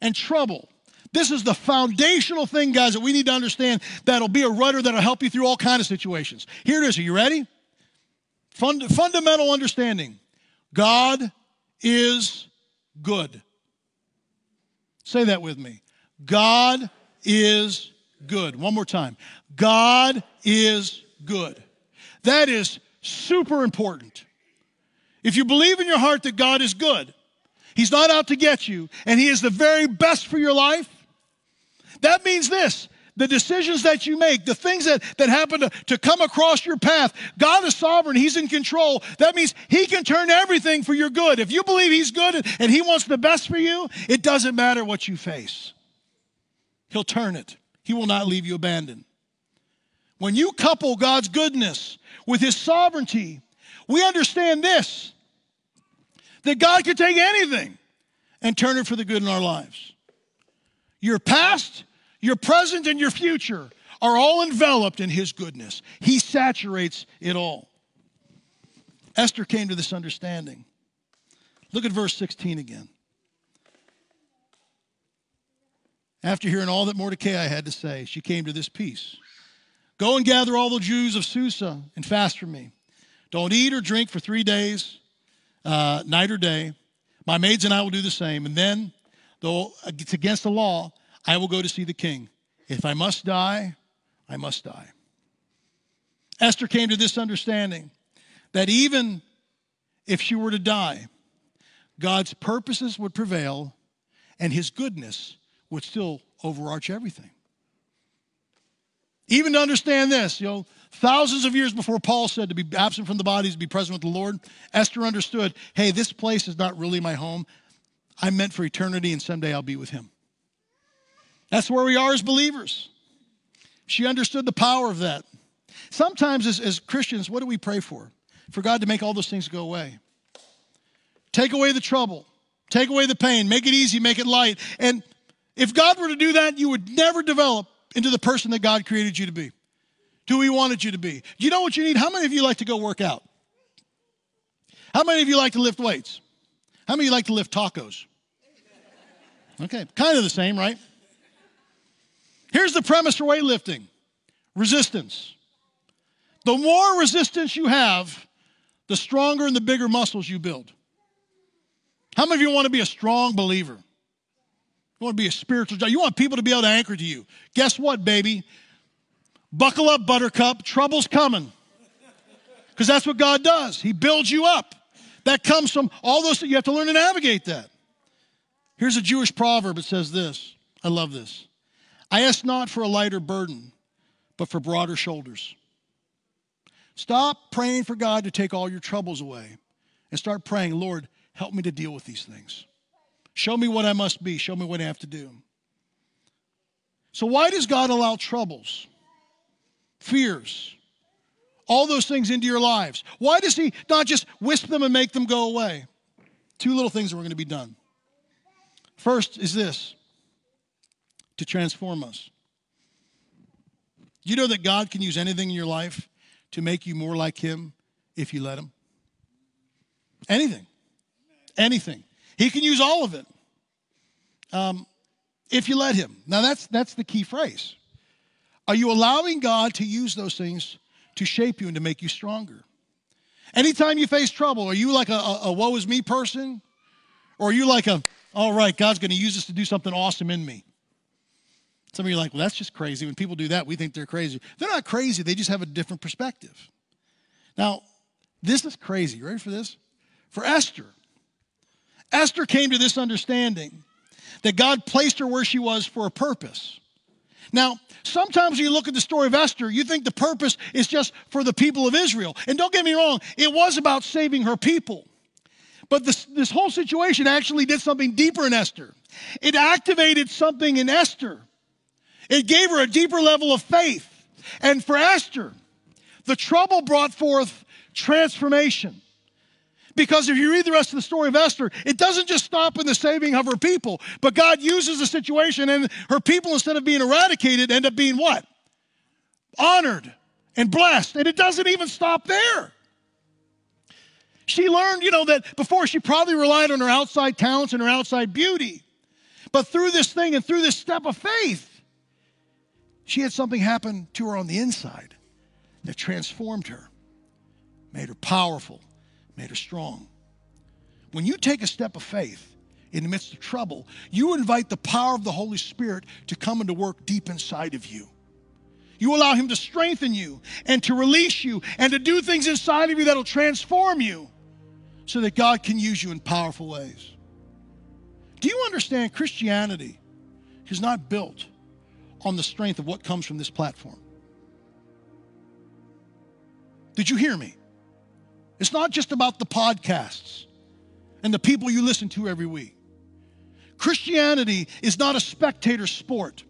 and trouble, this is the foundational thing, guys, that we need to understand that'll be a rudder that'll help you through all kinds of situations. Here it is. Are you ready? Fund- fundamental understanding. God is good. Say that with me. God is good. One more time. God is good. That is super important. If you believe in your heart that God is good, He's not out to get you, and He is the very best for your life, that means this the decisions that you make, the things that, that happen to, to come across your path. God is sovereign, He's in control. That means He can turn everything for your good. If you believe He's good and He wants the best for you, it doesn't matter what you face. He'll turn it, He will not leave you abandoned. When you couple God's goodness with His sovereignty, we understand this that God can take anything and turn it for the good in our lives. Your past, your present and your future are all enveloped in His goodness. He saturates it all. Esther came to this understanding. Look at verse 16 again. After hearing all that Mordecai had to say, she came to this peace. Go and gather all the Jews of Susa and fast for me. Don't eat or drink for three days, uh, night or day. My maids and I will do the same. And then, though it's against the law, I will go to see the king. If I must die, I must die. Esther came to this understanding that even if she were to die, God's purposes would prevail and his goodness would still overarch everything. Even to understand this, you know, thousands of years before Paul said to be absent from the body is to be present with the Lord, Esther understood hey, this place is not really my home. I'm meant for eternity, and someday I'll be with him. That's where we are as believers. She understood the power of that. Sometimes, as, as Christians, what do we pray for? For God to make all those things go away. Take away the trouble, take away the pain, make it easy, make it light. And if God were to do that, you would never develop into the person that God created you to be, who He wanted you to be. Do you know what you need? How many of you like to go work out? How many of you like to lift weights? How many of you like to lift tacos? Okay, kind of the same, right? Here's the premise for weightlifting resistance. The more resistance you have, the stronger and the bigger muscles you build. How many of you want to be a strong believer? You want to be a spiritual giant. You want people to be able to anchor to you. Guess what, baby? Buckle up, buttercup. Trouble's coming. Because that's what God does. He builds you up. That comes from all those, you have to learn to navigate that. Here's a Jewish proverb. It says this. I love this. I ask not for a lighter burden, but for broader shoulders. Stop praying for God to take all your troubles away and start praying, Lord, help me to deal with these things. Show me what I must be, show me what I have to do. So, why does God allow troubles, fears, all those things into your lives? Why does He not just wisp them and make them go away? Two little things that we're going to be done. First is this to transform us. You know that God can use anything in your life to make you more like Him if you let Him? Anything. Anything. He can use all of it um, if you let Him. Now, that's, that's the key phrase. Are you allowing God to use those things to shape you and to make you stronger? Anytime you face trouble, are you like a, a, a woe is me person? Or are you like a, all right, God's going to use this to do something awesome in me? Some of you are like, well, that's just crazy. When people do that, we think they're crazy. They're not crazy, they just have a different perspective. Now, this is crazy. You ready for this? For Esther, Esther came to this understanding that God placed her where she was for a purpose. Now, sometimes when you look at the story of Esther, you think the purpose is just for the people of Israel. And don't get me wrong, it was about saving her people. But this, this whole situation actually did something deeper in Esther. It activated something in Esther. It gave her a deeper level of faith. And for Esther, the trouble brought forth transformation. Because if you read the rest of the story of Esther, it doesn't just stop in the saving of her people, but God uses the situation and her people, instead of being eradicated, end up being what? Honored and blessed. And it doesn't even stop there. She learned, you know, that before she probably relied on her outside talents and her outside beauty. But through this thing and through this step of faith, she had something happen to her on the inside that transformed her, made her powerful, made her strong. When you take a step of faith in the midst of trouble, you invite the power of the Holy Spirit to come and to work deep inside of you. You allow Him to strengthen you and to release you and to do things inside of you that'll transform you so that God can use you in powerful ways. Do you understand Christianity is not built on the strength of what comes from this platform? Did you hear me? It's not just about the podcasts and the people you listen to every week. Christianity is not a spectator sport.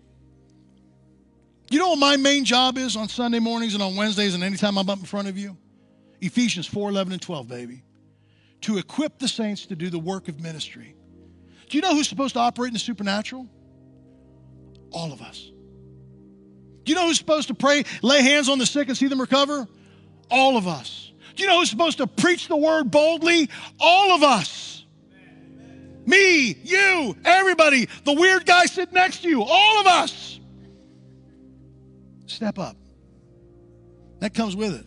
You know what my main job is on Sunday mornings and on Wednesdays and anytime I'm up in front of you? Ephesians 4 11 and 12, baby. To equip the saints to do the work of ministry. Do you know who's supposed to operate in the supernatural? All of us. Do you know who's supposed to pray, lay hands on the sick and see them recover? All of us. Do you know who's supposed to preach the word boldly? All of us. Me, you, everybody, the weird guy sitting next to you, all of us. Step up. That comes with it.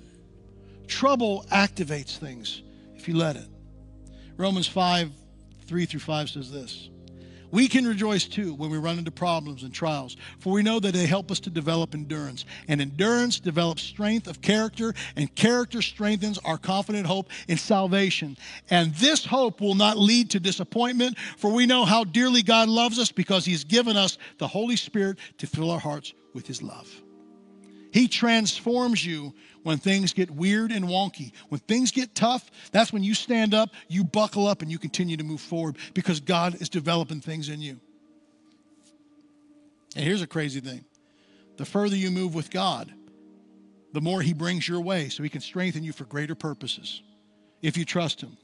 Trouble activates things if you let it. Romans 5 3 through 5 says this. We can rejoice too when we run into problems and trials, for we know that they help us to develop endurance. And endurance develops strength of character, and character strengthens our confident hope in salvation. And this hope will not lead to disappointment, for we know how dearly God loves us because He's given us the Holy Spirit to fill our hearts with His love. He transforms you when things get weird and wonky. When things get tough, that's when you stand up, you buckle up, and you continue to move forward because God is developing things in you. And here's a crazy thing the further you move with God, the more He brings your way so He can strengthen you for greater purposes if you trust Him.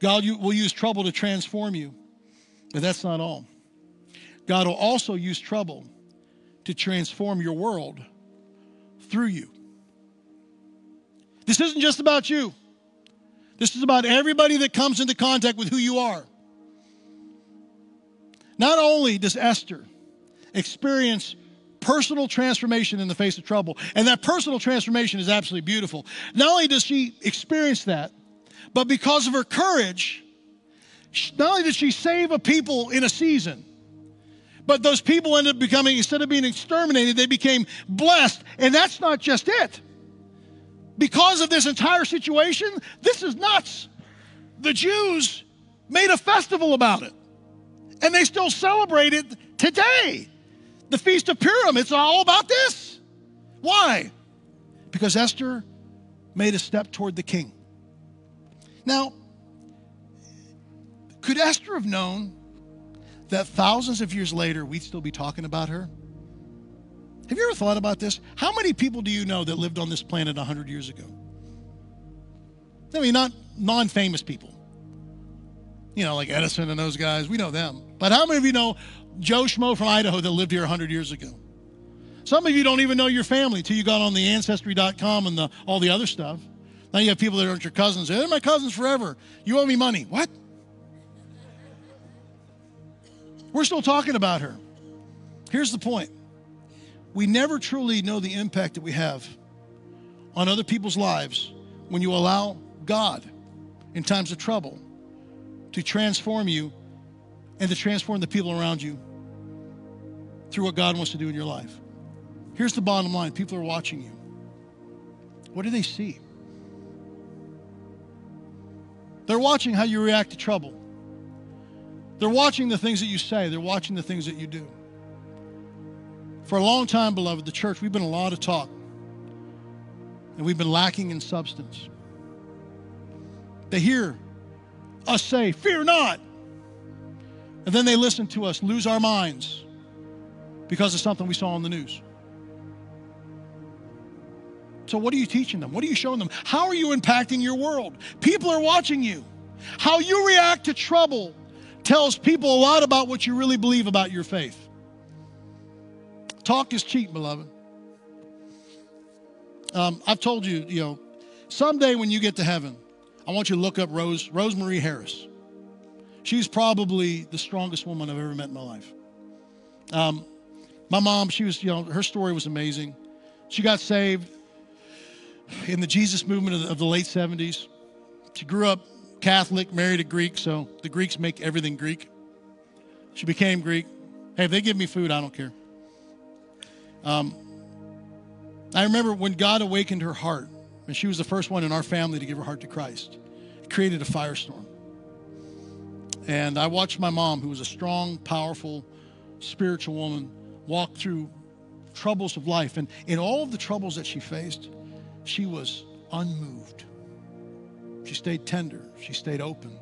God will use trouble to transform you, but that's not all. God will also use trouble to transform your world through you. This isn't just about you. This is about everybody that comes into contact with who you are. Not only does Esther experience personal transformation in the face of trouble, and that personal transformation is absolutely beautiful. Not only does she experience that, but because of her courage, not only did she save a people in a season, but those people ended up becoming, instead of being exterminated, they became blessed. And that's not just it because of this entire situation, this is nuts. The Jews made a festival about it, and they still celebrate it today. The Feast of Purim, it's all about this. Why? Because Esther made a step toward the king. Now, could Esther have known that thousands of years later we'd still be talking about her? Have you ever thought about this? How many people do you know that lived on this planet 100 years ago? I mean, not non famous people. You know, like Edison and those guys. We know them. But how many of you know Joe Schmo from Idaho that lived here 100 years ago? Some of you don't even know your family until you got on the Ancestry.com and the, all the other stuff. Now you have people that aren't your cousins. They're my cousins forever. You owe me money. What? We're still talking about her. Here's the point we never truly know the impact that we have on other people's lives when you allow God in times of trouble to transform you and to transform the people around you through what God wants to do in your life. Here's the bottom line people are watching you. What do they see? They're watching how you react to trouble. They're watching the things that you say, they're watching the things that you do. For a long time, beloved, the church, we've been a lot of talk, and we've been lacking in substance. They hear us say, Fear not. And then they listen to us lose our minds because of something we saw on the news. So, what are you teaching them? What are you showing them? How are you impacting your world? People are watching you. How you react to trouble tells people a lot about what you really believe about your faith. Talk is cheap, beloved. Um, I've told you, you know, someday when you get to heaven, I want you to look up Rose Rosemary Harris. She's probably the strongest woman I've ever met in my life. Um, my mom, she was, you know, her story was amazing. She got saved in the Jesus movement of the, of the late 70s. She grew up Catholic, married a Greek, so the Greeks make everything Greek. She became Greek. Hey, if they give me food, I don't care. Um, I remember when God awakened her heart, and she was the first one in our family to give her heart to Christ. It created a firestorm. And I watched my mom, who was a strong, powerful, spiritual woman, walk through troubles of life. And in all of the troubles that she faced, she was unmoved. She stayed tender, she stayed open.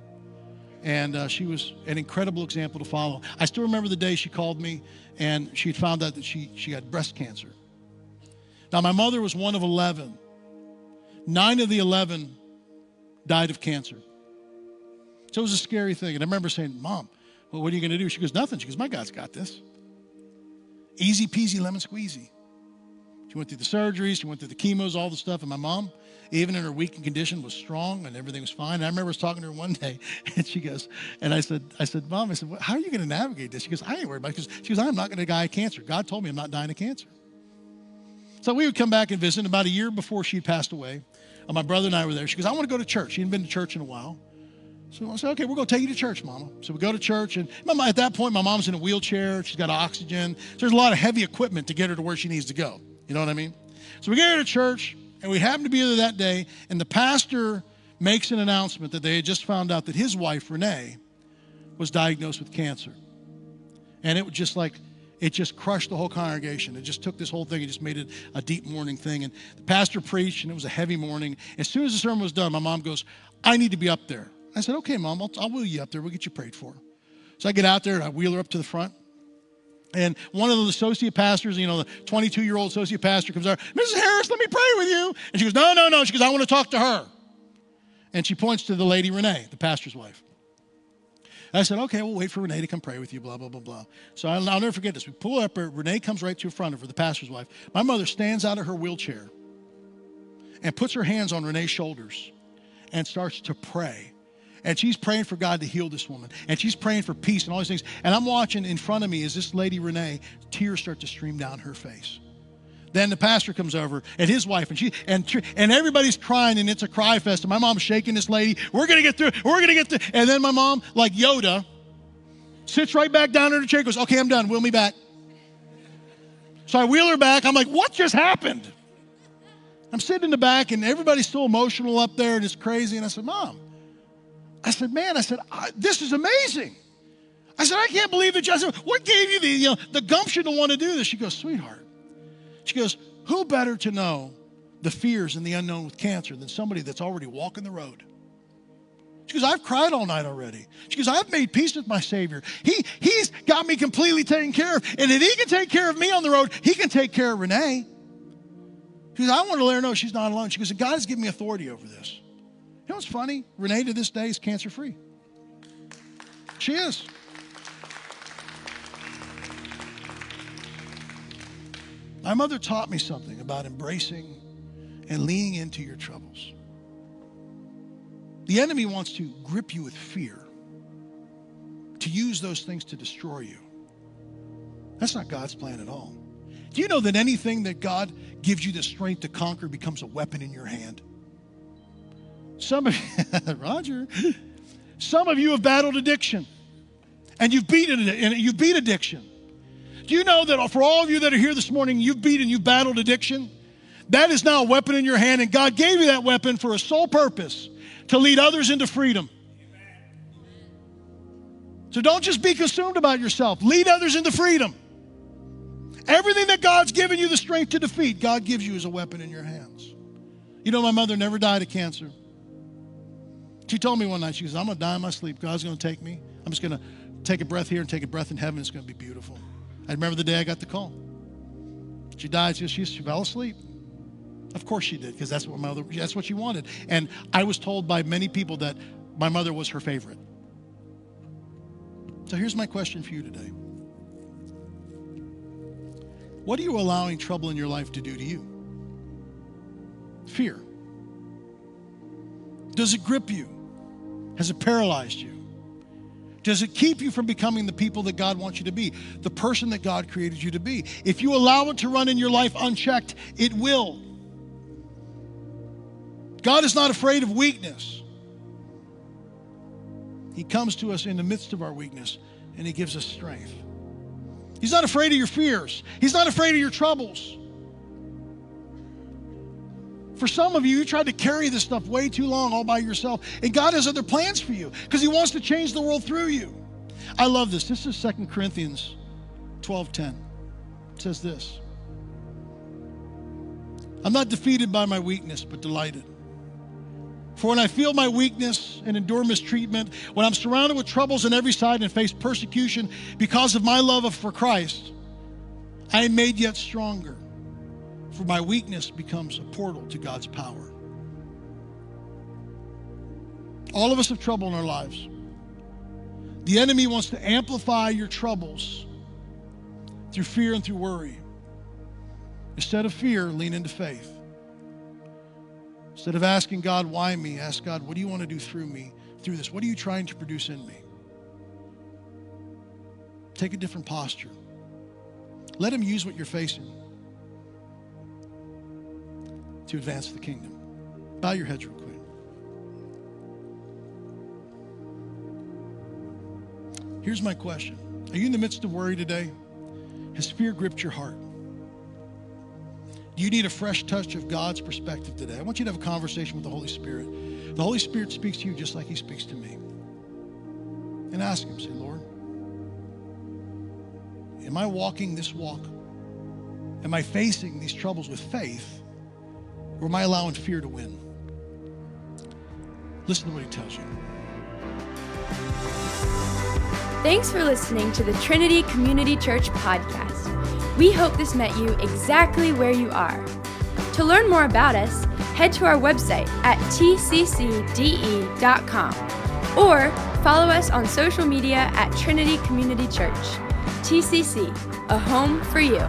And uh, she was an incredible example to follow. I still remember the day she called me and she had found out that she, she had breast cancer. Now, my mother was one of 11. Nine of the 11 died of cancer. So it was a scary thing. And I remember saying, Mom, well, what are you going to do? She goes, Nothing. She goes, My God's got this. Easy peasy lemon squeezy. She went through the surgeries, she went through the chemos, all the stuff. And my mom, even in her weakened condition, was strong and everything was fine. And I remember I was talking to her one day, and she goes, and I said, I said, Mom, I said, how are you going to navigate this? She goes, I ain't worried about it. She goes, I'm not going to die of cancer. God told me I'm not dying of cancer. So we would come back and visit. About a year before she passed away, uh, my brother and I were there. She goes, I want to go to church. She hadn't been to church in a while. So I said, okay, we're going to take you to church, Mama. So we go to church, and mama, at that point, my mom's in a wheelchair. She's got oxygen. So there's a lot of heavy equipment to get her to where she needs to go. You know what I mean? So we get her to church, and we happened to be there that day, and the pastor makes an announcement that they had just found out that his wife, Renee, was diagnosed with cancer. And it was just like, it just crushed the whole congregation. It just took this whole thing and just made it a deep mourning thing. And the pastor preached, and it was a heavy morning. As soon as the sermon was done, my mom goes, I need to be up there. I said, okay, mom, I'll, I'll wheel you up there. We'll get you prayed for. So I get out there and I wheel her up to the front. And one of the associate pastors, you know, the 22 year old associate pastor comes out, Mrs. Harris, let me pray with you. And she goes, no, no, no. She goes, I want to talk to her. And she points to the lady Renee, the pastor's wife. I said, okay, we'll wait for Renee to come pray with you, blah, blah, blah, blah. So I'll, I'll never forget this. We pull up, Renee comes right to in front of her, the pastor's wife. My mother stands out of her wheelchair and puts her hands on Renee's shoulders and starts to pray and she's praying for God to heal this woman. And she's praying for peace and all these things. And I'm watching in front of me as this lady, Renee, tears start to stream down her face. Then the pastor comes over and his wife and she and and everybody's crying and it's a cry fest. And my mom's shaking this lady. We're gonna get through. We're gonna get through. And then my mom, like Yoda, sits right back down in her chair. Goes, okay, I'm done. Wheel me back. So I wheel her back. I'm like, what just happened? I'm sitting in the back and everybody's still emotional up there and it's crazy. And I said, Mom, I said, man, I said, this is amazing. I said, I can't believe that. I said, what gave you the, you know, the gumption to want to do this? She goes, sweetheart. She goes, who better to know the fears and the unknown with cancer than somebody that's already walking the road? She goes, I've cried all night already. She goes, I've made peace with my Savior. He, he's got me completely taken care of. And if he can take care of me on the road, he can take care of Renee. She goes, I want to let her know she's not alone. She goes, God has given me authority over this know what's funny? Renee to this day is cancer free. She is. My mother taught me something about embracing and leaning into your troubles. The enemy wants to grip you with fear, to use those things to destroy you. That's not God's plan at all. Do you know that anything that God gives you the strength to conquer becomes a weapon in your hand? Some of Roger, some of you have battled addiction. and you've beaten it, you've beat addiction. Do you know that for all of you that are here this morning, you've beaten, you've battled addiction? That is now a weapon in your hand, and God gave you that weapon for a sole purpose to lead others into freedom. So don't just be consumed about yourself. Lead others into freedom. Everything that God's given you the strength to defeat, God gives you as a weapon in your hands. You know, my mother never died of cancer. She told me one night, she goes, I'm going to die in my sleep. God's going to take me. I'm just going to take a breath here and take a breath in heaven. It's going to be beautiful. I remember the day I got the call. She died. She, she, she fell asleep. Of course she did, because that's what my mother, that's what she wanted. And I was told by many people that my mother was her favorite. So here's my question for you today. What are you allowing trouble in your life to do to you? Fear. Does it grip you? Has it paralyzed you? Does it keep you from becoming the people that God wants you to be, the person that God created you to be? If you allow it to run in your life unchecked, it will. God is not afraid of weakness. He comes to us in the midst of our weakness and He gives us strength. He's not afraid of your fears, He's not afraid of your troubles. For some of you, you tried to carry this stuff way too long all by yourself. And God has other plans for you because He wants to change the world through you. I love this. This is 2 Corinthians 12:10. It says this. I'm not defeated by my weakness, but delighted. For when I feel my weakness and endure mistreatment, when I'm surrounded with troubles on every side and face persecution because of my love for Christ, I am made yet stronger. For my weakness becomes a portal to God's power. All of us have trouble in our lives. The enemy wants to amplify your troubles through fear and through worry. Instead of fear, lean into faith. Instead of asking God, why me? Ask God, what do you want to do through me, through this? What are you trying to produce in me? Take a different posture. Let Him use what you're facing to advance the kingdom. Bow your heads real quick. Here's my question Are you in the midst of worry today? Has fear gripped your heart? Do you need a fresh touch of God's perspective today? I want you to have a conversation with the Holy Spirit. The Holy Spirit speaks to you just like He speaks to me. And ask Him, say, Lord, am I walking this walk? Am I facing these troubles with faith? Or am I allowing fear to win? Listen to what He tells you. Thanks for listening to the Trinity Community Church podcast. We hope this met you exactly where you are. To learn more about us, head to our website at tccde.com or follow us on social media at Trinity Community Church. TCC, a home for you.